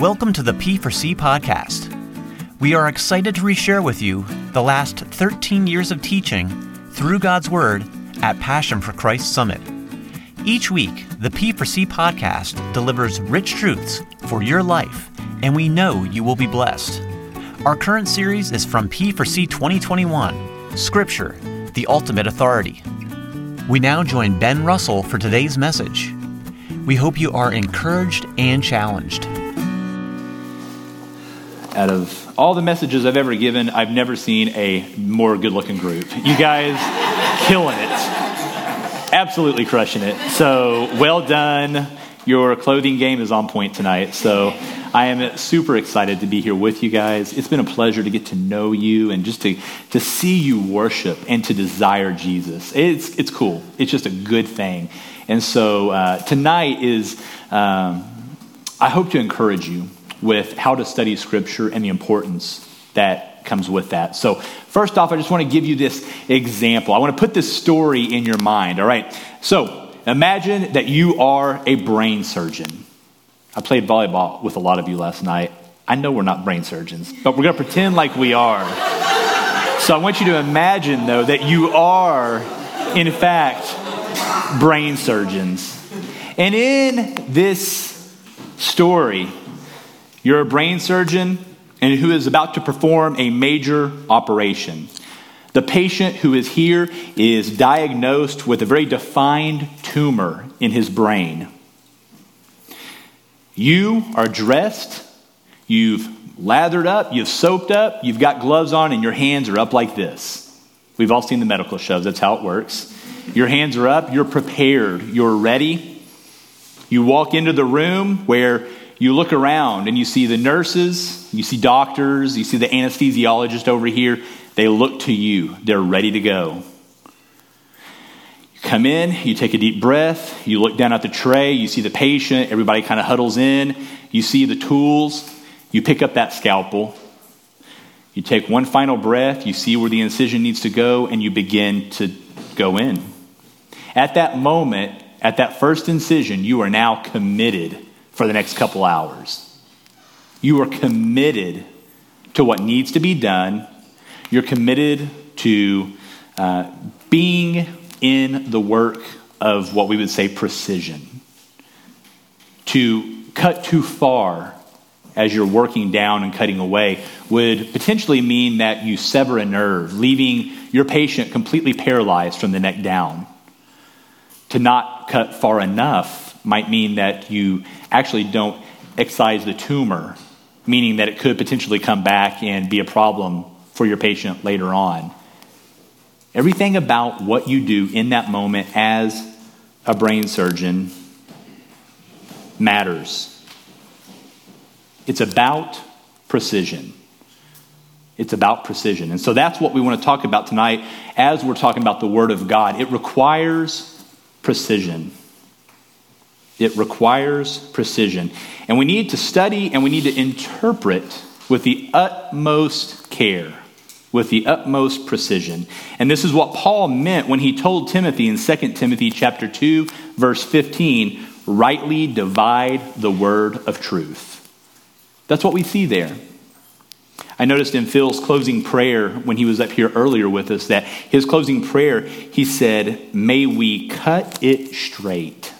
Welcome to the P4C podcast. We are excited to reshare with you the last 13 years of teaching through God's Word at Passion for Christ Summit. Each week, the P4C podcast delivers rich truths for your life, and we know you will be blessed. Our current series is from P4C 2021 Scripture, the Ultimate Authority. We now join Ben Russell for today's message. We hope you are encouraged and challenged. Out of all the messages I've ever given, I've never seen a more good looking group. You guys killing it. Absolutely crushing it. So, well done. Your clothing game is on point tonight. So, I am super excited to be here with you guys. It's been a pleasure to get to know you and just to, to see you worship and to desire Jesus. It's, it's cool. It's just a good thing. And so uh, tonight is, um, I hope to encourage you with how to study Scripture and the importance that comes with that. So, first off, I just want to give you this example. I want to put this story in your mind, all right? So, imagine that you are a brain surgeon. I played volleyball with a lot of you last night. I know we're not brain surgeons, but we're going to pretend like we are. So, I want you to imagine, though, that you are, in fact, brain surgeons. And in this story, you're a brain surgeon and who is about to perform a major operation. The patient who is here is diagnosed with a very defined tumor in his brain. You are dressed, you've lathered up, you've soaked up, you've got gloves on, and your hands are up like this. We've all seen the medical shows, that's how it works. Your hands are up, you're prepared, you're ready. You walk into the room where you look around and you see the nurses, you see doctors, you see the anesthesiologist over here. They look to you, they're ready to go. You come in, you take a deep breath, you look down at the tray, you see the patient, everybody kind of huddles in, you see the tools, you pick up that scalpel, you take one final breath, you see where the incision needs to go, and you begin to go in. At that moment, at that first incision, you are now committed for the next couple hours. You are committed to what needs to be done. You're committed to uh, being in the work of what we would say precision. To cut too far as you're working down and cutting away would potentially mean that you sever a nerve, leaving your patient completely paralyzed from the neck down to not cut far enough might mean that you actually don't excise the tumor, meaning that it could potentially come back and be a problem for your patient later on. Everything about what you do in that moment as a brain surgeon matters. It's about precision. It's about precision. And so that's what we want to talk about tonight as we're talking about the Word of God. It requires precision. It requires precision. And we need to study and we need to interpret with the utmost care, with the utmost precision. And this is what Paul meant when he told Timothy in 2 Timothy chapter 2 verse 15, rightly divide the word of truth. That's what we see there. I noticed in Phil's closing prayer when he was up here earlier with us that his closing prayer, he said, May we cut it straight.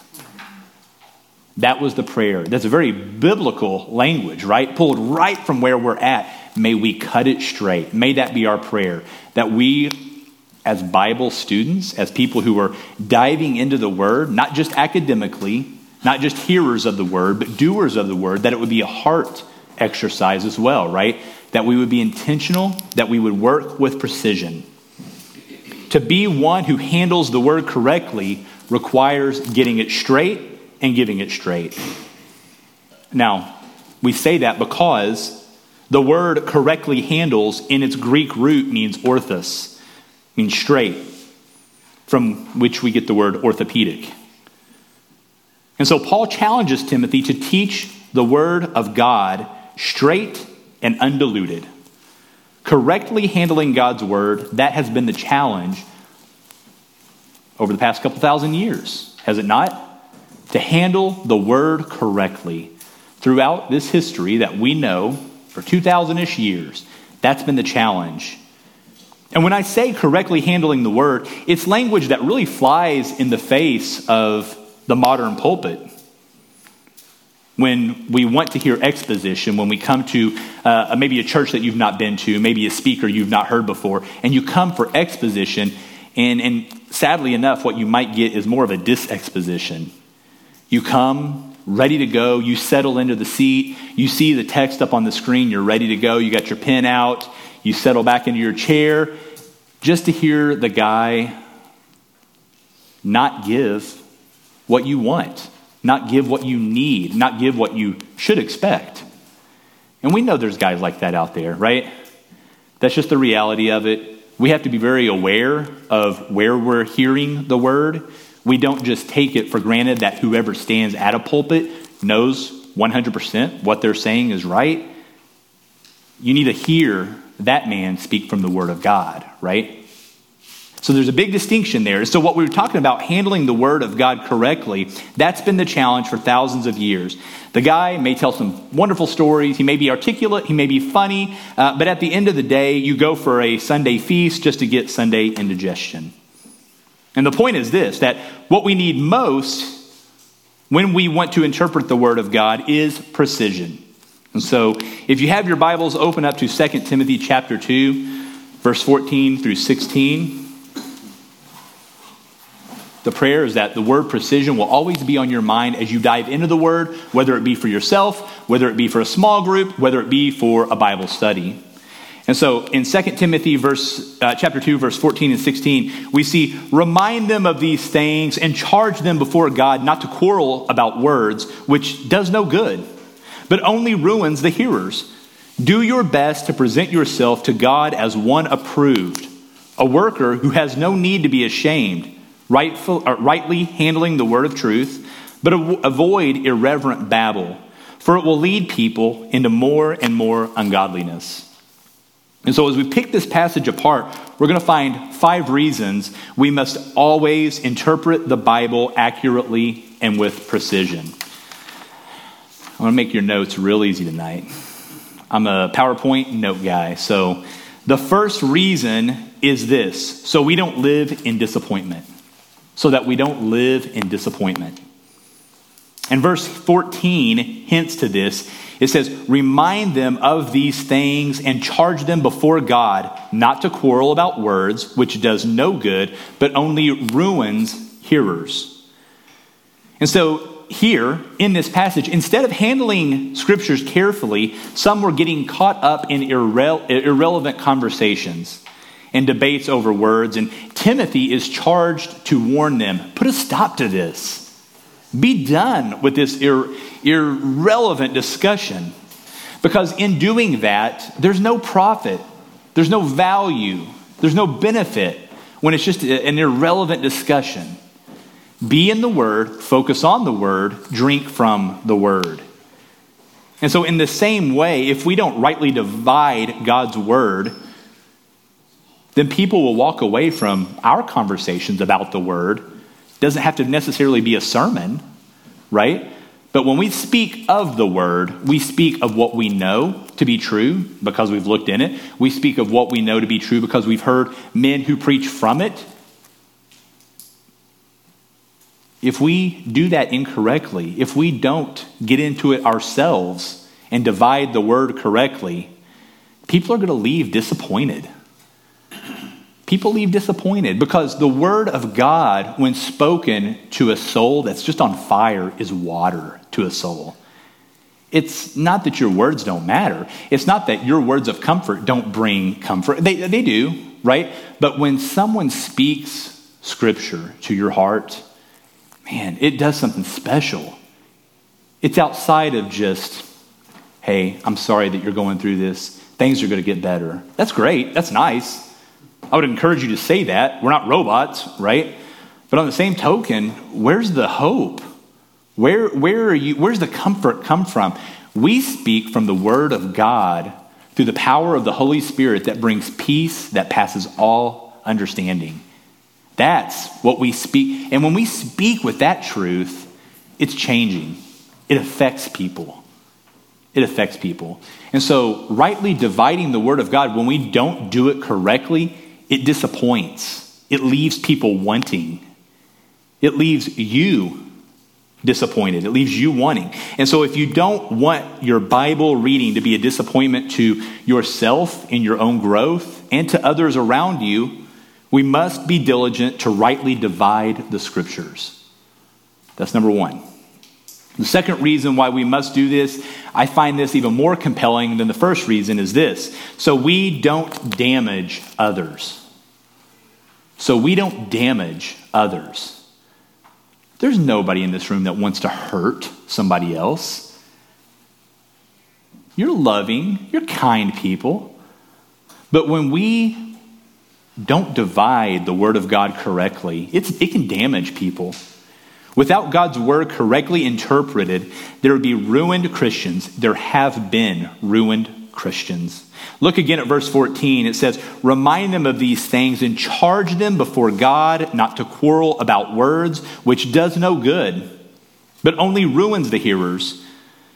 That was the prayer. That's a very biblical language, right? Pulled right from where we're at. May we cut it straight. May that be our prayer. That we, as Bible students, as people who are diving into the Word, not just academically, not just hearers of the Word, but doers of the Word, that it would be a heart exercise as well, right? that we would be intentional, that we would work with precision. To be one who handles the word correctly requires getting it straight and giving it straight. Now, we say that because the word correctly handles in its Greek root means orthos, means straight, from which we get the word orthopedic. And so Paul challenges Timothy to teach the word of God straight and undiluted. Correctly handling God's word, that has been the challenge over the past couple thousand years, has it not? To handle the word correctly, throughout this history that we know for 2,000 ish years, that's been the challenge. And when I say correctly handling the word, it's language that really flies in the face of the modern pulpit. When we want to hear exposition, when we come to uh, maybe a church that you've not been to, maybe a speaker you've not heard before, and you come for exposition, and, and sadly enough, what you might get is more of a disexposition. You come ready to go, you settle into the seat, you see the text up on the screen, you're ready to go, you got your pen out, you settle back into your chair just to hear the guy not give what you want, not give what you need, not give what you should expect. And we know there's guys like that out there, right? That's just the reality of it. We have to be very aware of where we're hearing the word. We don't just take it for granted that whoever stands at a pulpit knows 100% what they're saying is right. You need to hear that man speak from the word of God, right? So there's a big distinction there. So, what we were talking about, handling the word of God correctly, that's been the challenge for thousands of years. The guy may tell some wonderful stories, he may be articulate, he may be funny, uh, but at the end of the day, you go for a Sunday feast just to get Sunday indigestion. And the point is this that what we need most when we want to interpret the word of God is precision. And so, if you have your Bibles, open up to 2 Timothy chapter 2, verse 14 through 16. The prayer is that the word precision will always be on your mind as you dive into the word, whether it be for yourself, whether it be for a small group, whether it be for a Bible study. And so in 2 Timothy verse, uh, chapter 2, verse 14 and 16, we see, remind them of these things and charge them before God not to quarrel about words, which does no good, but only ruins the hearers. Do your best to present yourself to God as one approved, a worker who has no need to be ashamed rightful, uh, rightly handling the word of truth, but avoid irreverent babble, for it will lead people into more and more ungodliness. And so, as we pick this passage apart, we're going to find five reasons we must always interpret the Bible accurately and with precision. I want to make your notes real easy tonight. I'm a PowerPoint note guy. So, the first reason is this so we don't live in disappointment so that we don't live in disappointment. And verse 14 hints to this. It says, Remind them of these things and charge them before God not to quarrel about words, which does no good, but only ruins hearers. And so, here in this passage, instead of handling scriptures carefully, some were getting caught up in irre- irrelevant conversations and debates over words. And Timothy is charged to warn them put a stop to this. Be done with this ir- irrelevant discussion. Because in doing that, there's no profit, there's no value, there's no benefit when it's just an irrelevant discussion. Be in the Word, focus on the Word, drink from the Word. And so, in the same way, if we don't rightly divide God's Word, then people will walk away from our conversations about the word. Doesn't have to necessarily be a sermon, right? But when we speak of the word, we speak of what we know to be true because we've looked in it. We speak of what we know to be true because we've heard men who preach from it. If we do that incorrectly, if we don't get into it ourselves and divide the word correctly, people are going to leave disappointed people leave disappointed because the word of God, when spoken to a soul that's just on fire, is water to a soul. It's not that your words don't matter. It's not that your words of comfort don't bring comfort. They, they do, right? But when someone speaks scripture to your heart, man, it does something special. It's outside of just, hey, I'm sorry that you're going through this. Things are going to get better. That's great. That's nice. I would encourage you to say that. We're not robots, right? But on the same token, where's the hope? Where, where are you, where's the comfort come from? We speak from the Word of God through the power of the Holy Spirit that brings peace that passes all understanding. That's what we speak. And when we speak with that truth, it's changing, it affects people. it affects people. And so, rightly dividing the Word of God, when we don't do it correctly, it disappoints. It leaves people wanting. It leaves you disappointed. It leaves you wanting. And so, if you don't want your Bible reading to be a disappointment to yourself in your own growth and to others around you, we must be diligent to rightly divide the Scriptures. That's number one. The second reason why we must do this, I find this even more compelling than the first reason, is this. So we don't damage others. So we don't damage others. There's nobody in this room that wants to hurt somebody else. You're loving, you're kind people. But when we don't divide the Word of God correctly, it can damage people. Without God's word correctly interpreted, there would be ruined Christians. There have been ruined Christians. Look again at verse 14. It says, Remind them of these things and charge them before God not to quarrel about words, which does no good, but only ruins the hearers.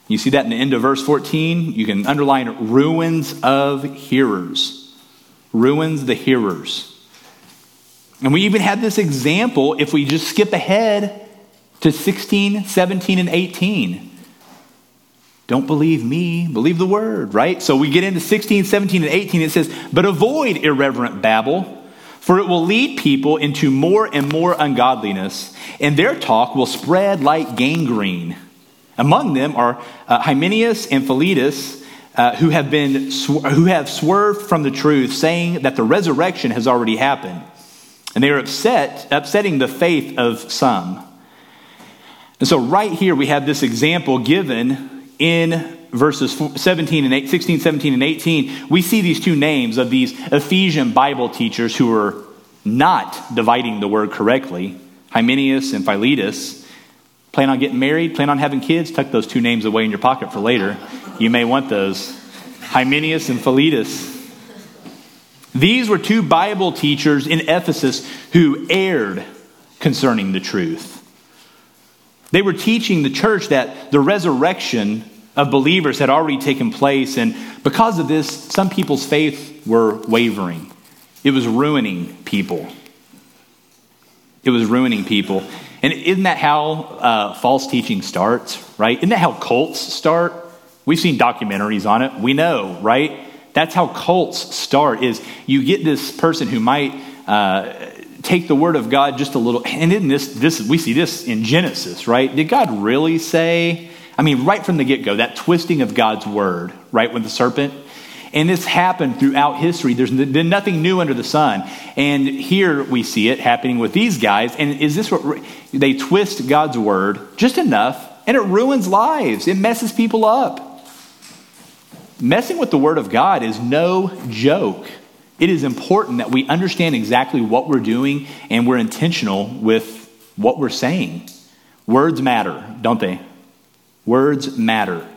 You see that in the end of verse 14? You can underline ruins of hearers. Ruins the hearers. And we even had this example if we just skip ahead to 16, 17, and 18. Don't believe me, believe the word, right? So we get into 16, 17, and 18. It says, But avoid irreverent babble, for it will lead people into more and more ungodliness, and their talk will spread like gangrene. Among them are uh, Hymenaeus and Philetus, uh, who, have been sw- who have swerved from the truth, saying that the resurrection has already happened. And they are upset, upsetting the faith of some. And so, right here, we have this example given in verses 17 and 8, 16, 17, and 18. We see these two names of these Ephesian Bible teachers who were not dividing the word correctly Hymenaeus and Philetus. Plan on getting married, plan on having kids, tuck those two names away in your pocket for later. You may want those. Hymenaeus and Philetus. These were two Bible teachers in Ephesus who erred concerning the truth. They were teaching the church that the resurrection of believers had already taken place, and because of this, some people's faith were wavering. It was ruining people. It was ruining people. And isn't that how uh, false teaching starts, right? Isn't that how cults start? We've seen documentaries on it. We know, right? That's how cults start is you get this person who might uh, take the word of God just a little, and in this, this we see this in Genesis, right? Did God really say? I mean, right from the get go, that twisting of God's word, right, with the serpent. And this happened throughout history. There's been nothing new under the sun. And here we see it happening with these guys. And is this what they twist God's word just enough, and it ruins lives, it messes people up. Messing with the word of God is no joke. It is important that we understand exactly what we're doing and we're intentional with what we're saying. Words matter, don't they? Words matter.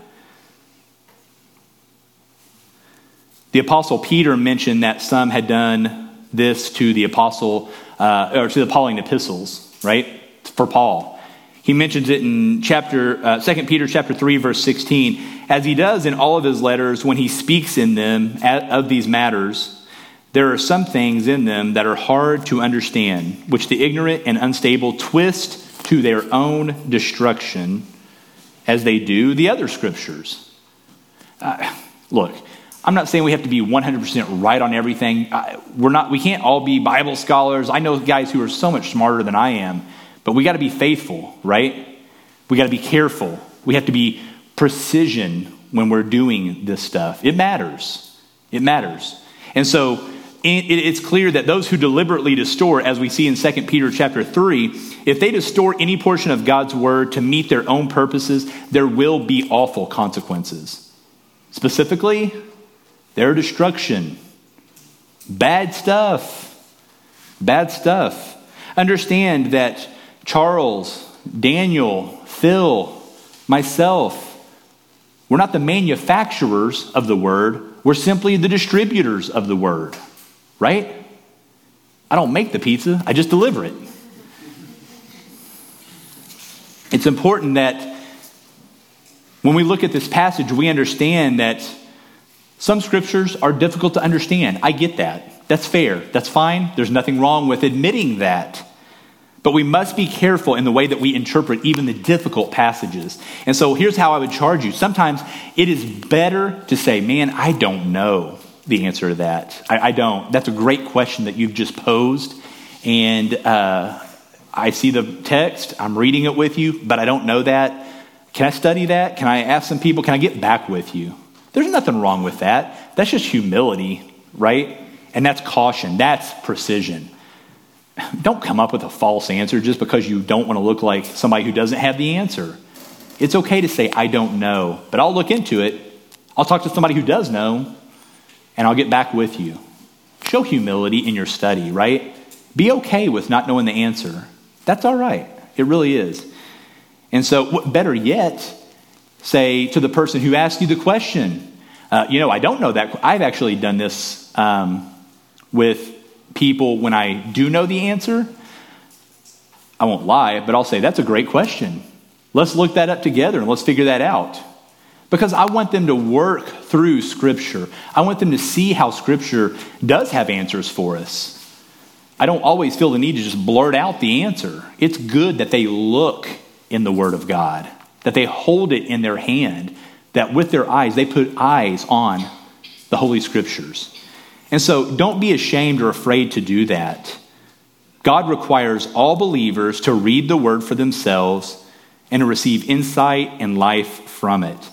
The Apostle Peter mentioned that some had done this to the Apostle, uh, or to the Pauline epistles, right? For Paul. He mentions it in chapter, uh, 2 Peter chapter 3, verse 16, as he does in all of his letters when he speaks in them of these matters there are some things in them that are hard to understand, which the ignorant and unstable twist to their own destruction as they do the other scriptures. Uh, look, I'm not saying we have to be 100% right on everything. Uh, we're not, we can't all be Bible scholars. I know guys who are so much smarter than I am, but we got to be faithful, right? We got to be careful. We have to be precision when we're doing this stuff. It matters. It matters. And so it's clear that those who deliberately distort, as we see in 2 Peter chapter 3, if they distort any portion of God's word to meet their own purposes, there will be awful consequences. Specifically, their destruction. Bad stuff. Bad stuff. Understand that Charles, Daniel, Phil, myself, we're not the manufacturers of the word, we're simply the distributors of the word right? I don't make the pizza, I just deliver it. It's important that When we look at this passage, we understand that some scriptures are difficult to understand. I get that. That's fair. That's fine. There's nothing wrong with admitting that. But we must be careful in the way that we interpret even the difficult passages. And so here's how I would charge you. Sometimes it is better to say, man, I don't know the answer to that. I, I don't. That's a great question that you've just posed. And uh, I see the text, I'm reading it with you, but I don't know that. Can I study that? Can I ask some people? Can I get back with you? There's nothing wrong with that. That's just humility, right? And that's caution, that's precision. Don't come up with a false answer just because you don't want to look like somebody who doesn't have the answer. It's okay to say, I don't know, but I'll look into it. I'll talk to somebody who does know, and I'll get back with you. Show humility in your study, right? Be okay with not knowing the answer. That's all right. It really is. And so, better yet, say to the person who asked you the question, uh, you know, I don't know that. I've actually done this um, with people when I do know the answer. I won't lie, but I'll say, that's a great question. Let's look that up together and let's figure that out. Because I want them to work through Scripture. I want them to see how Scripture does have answers for us. I don't always feel the need to just blurt out the answer. It's good that they look in the Word of God, that they hold it in their hand, that with their eyes, they put eyes on the Holy Scriptures. And so don't be ashamed or afraid to do that. God requires all believers to read the Word for themselves and to receive insight and life from it.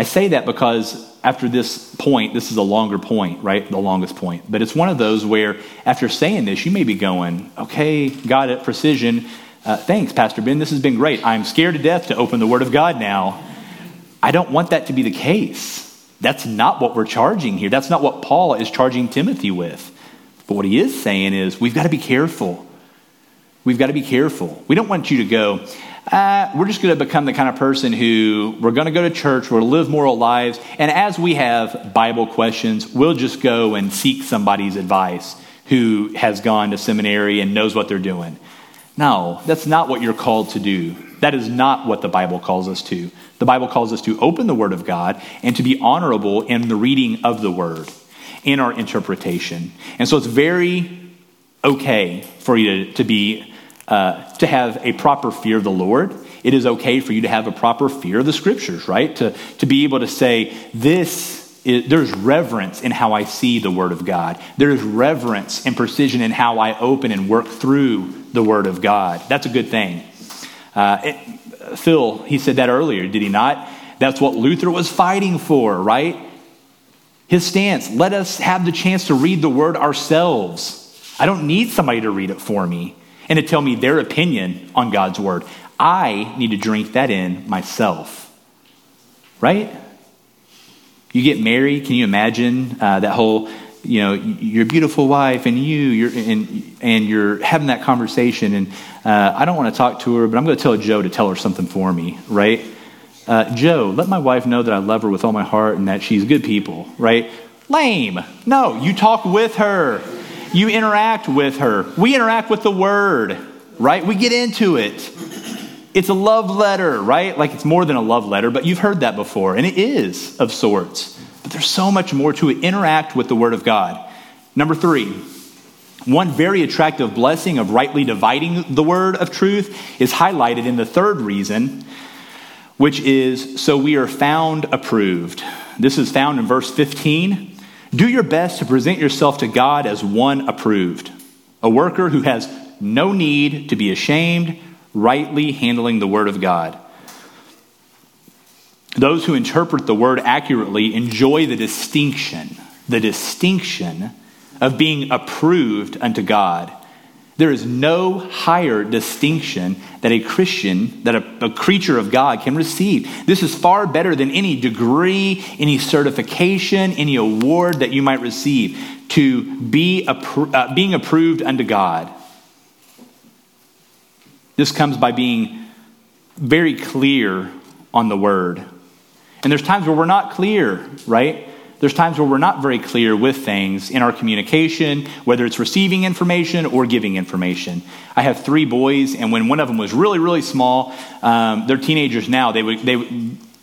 I say that because after this point, this is a longer point, right? The longest point. But it's one of those where after saying this, you may be going, okay, got it, precision. Uh, thanks, Pastor Ben. This has been great. I'm scared to death to open the Word of God now. I don't want that to be the case. That's not what we're charging here. That's not what Paul is charging Timothy with. But what he is saying is we've got to be careful. We've got to be careful. We don't want you to go, uh, we're just going to become the kind of person who we're going to go to church, we'll live moral lives, and as we have Bible questions, we'll just go and seek somebody's advice who has gone to seminary and knows what they're doing. No, that's not what you're called to do. That is not what the Bible calls us to. The Bible calls us to open the Word of God and to be honorable in the reading of the Word, in our interpretation. And so it's very okay for you to, to be uh, to have a proper fear of the Lord. It is okay for you to have a proper fear of the scriptures, right? To, to be able to say, this is, there's reverence in how I see the Word of God. There's reverence and precision in how I open and work through the Word of God. That's a good thing. Uh, it, Phil, he said that earlier, did he not? That's what Luther was fighting for, right? His stance let us have the chance to read the Word ourselves. I don't need somebody to read it for me and to tell me their opinion on God's word. I need to drink that in myself. Right? You get married, can you imagine uh, that whole, you know, your beautiful wife and you, you're, and, and you're having that conversation, and uh, I don't want to talk to her, but I'm going to tell Joe to tell her something for me, right? Uh, Joe, let my wife know that I love her with all my heart and that she's good people, right? Lame. No, you talk with her. You interact with her. We interact with the word, right? We get into it. It's a love letter, right? Like it's more than a love letter, but you've heard that before, and it is of sorts. But there's so much more to it. Interact with the word of God. Number three, one very attractive blessing of rightly dividing the word of truth is highlighted in the third reason, which is so we are found approved. This is found in verse 15. Do your best to present yourself to God as one approved, a worker who has no need to be ashamed, rightly handling the Word of God. Those who interpret the Word accurately enjoy the distinction, the distinction of being approved unto God there is no higher distinction that a Christian, that a, a, creature of God can receive. This is far better than any degree, any certification, any award that you might receive to be appro- uh, being approved unto God. This comes by being very clear on the word. And there's times where we're not clear, right? There's times where we're not very clear with things in our communication, whether it's receiving information or giving information. I have three boys, and when one of them was really, really small, um, they're teenagers now. They would, they,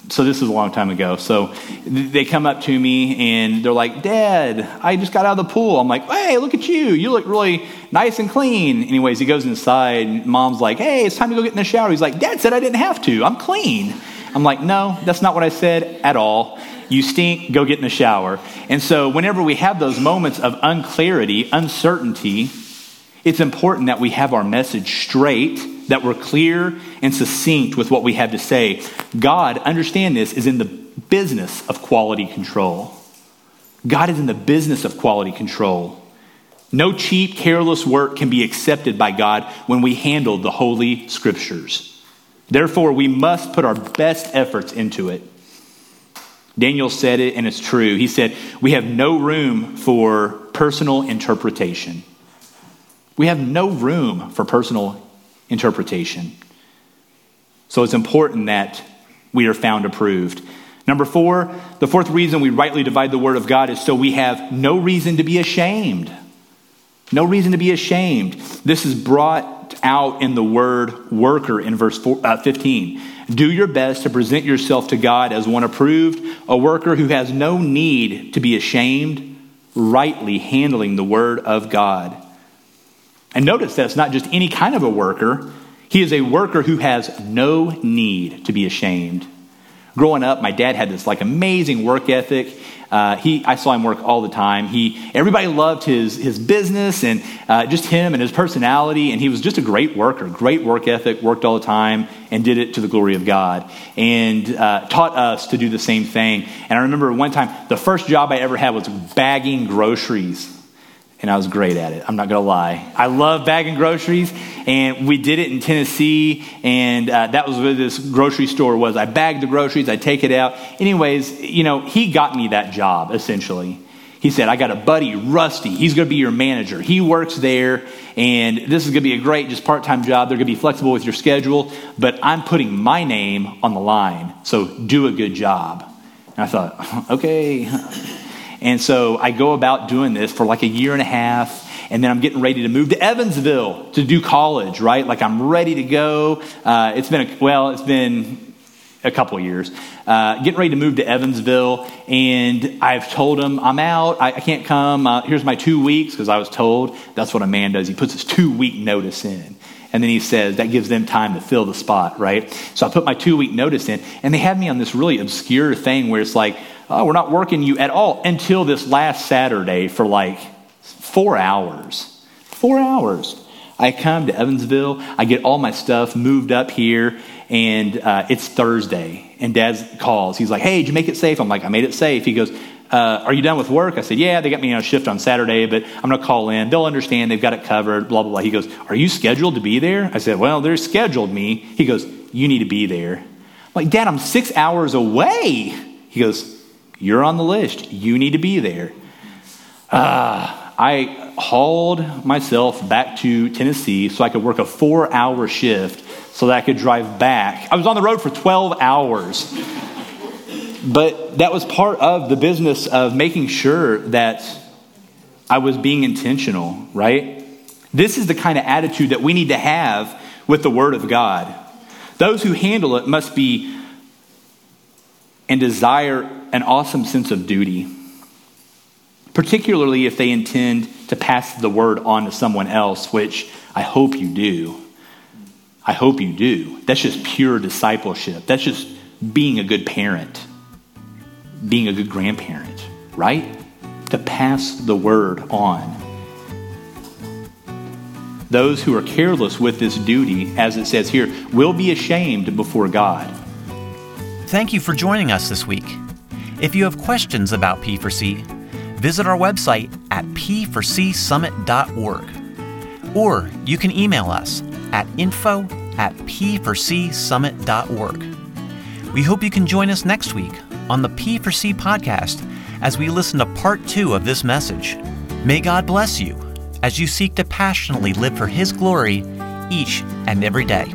so this is a long time ago. So they come up to me and they're like, Dad, I just got out of the pool. I'm like, Hey, look at you. You look really nice and clean. Anyways, he goes inside. Mom's like, Hey, it's time to go get in the shower. He's like, Dad said I didn't have to. I'm clean. I'm like, No, that's not what I said at all. You stink, go get in the shower. And so, whenever we have those moments of unclarity, uncertainty, it's important that we have our message straight that we're clear and succinct with what we have to say. God, understand this, is in the business of quality control. God is in the business of quality control. No cheap, careless work can be accepted by God when we handle the Holy Scriptures. Therefore, we must put our best efforts into it. Daniel said it, and it's true. He said, We have no room for personal interpretation. We have no room for personal interpretation. So it's important that we are found approved. Number four, the fourth reason we rightly divide the word of God is so we have no reason to be ashamed. No reason to be ashamed. This is brought out in the word worker in verse uh, 15. Do your best to present yourself to God as one approved, a worker who has no need to be ashamed, rightly handling the word of God. And notice that it's not just any kind of a worker, he is a worker who has no need to be ashamed. Growing up, my dad had this like amazing work ethic. Uh, he, I saw him work all the time. He, everybody loved his, his business and uh, just him and his personality. And he was just a great worker, great work ethic, worked all the time and did it to the glory of God. And uh, taught us to do the same thing. And I remember one time, the first job I ever had was bagging groceries and I was great at it. I'm not going to lie. I love bagging groceries, and we did it in Tennessee, and uh, that was where this grocery store was. I bagged the groceries, I take it out. Anyways, you know, he got me that job essentially. He said, I got a buddy, Rusty. He's going to be your manager. He works there, and this is going to be a great, just part time job. They're going to be flexible with your schedule, but I'm putting my name on the line, so do a good job. And I thought, okay. And so I go about doing this for like a year and a half. And then I'm getting ready to move to Evansville to do college, right? Like I'm ready to go. Uh, it's been, a, well, it's been a couple years. Uh, getting ready to move to Evansville, and I've told him I'm out. I, I can't come. Uh, here's my two weeks because I was told that's what a man does. He puts his two week notice in. And then he says that gives them time to fill the spot, right? So I put my two week notice in, and they had me on this really obscure thing where it's like, oh, we're not working you at all until this last Saturday for like four hours. Four hours. I come to Evansville, I get all my stuff moved up here, and uh, it's Thursday. And Dad calls. He's like, hey, did you make it safe? I'm like, I made it safe. He goes, uh, are you done with work? I said, yeah, they got me on a shift on Saturday, but I'm going to call in. They'll understand. They've got it covered, blah, blah, blah. He goes, are you scheduled to be there? I said, well, they're scheduled me. He goes, you need to be there. I'm like, Dad, I'm six hours away. He goes, you're on the list. You need to be there. Uh, I hauled myself back to Tennessee so I could work a four hour shift so that I could drive back. I was on the road for 12 hours. But that was part of the business of making sure that I was being intentional, right? This is the kind of attitude that we need to have with the Word of God. Those who handle it must be and desire an awesome sense of duty, particularly if they intend to pass the word on to someone else, which I hope you do. I hope you do. That's just pure discipleship. That's just being a good parent, being a good grandparent, right? To pass the word on. Those who are careless with this duty, as it says here, will be ashamed before God. Thank you for joining us this week. If you have questions about P4C, visit our website at p4csummit.org. Or you can email us at info at p4csummit.org. We hope you can join us next week on the P4C podcast as we listen to part two of this message. May God bless you as you seek to passionately live for His glory each and every day.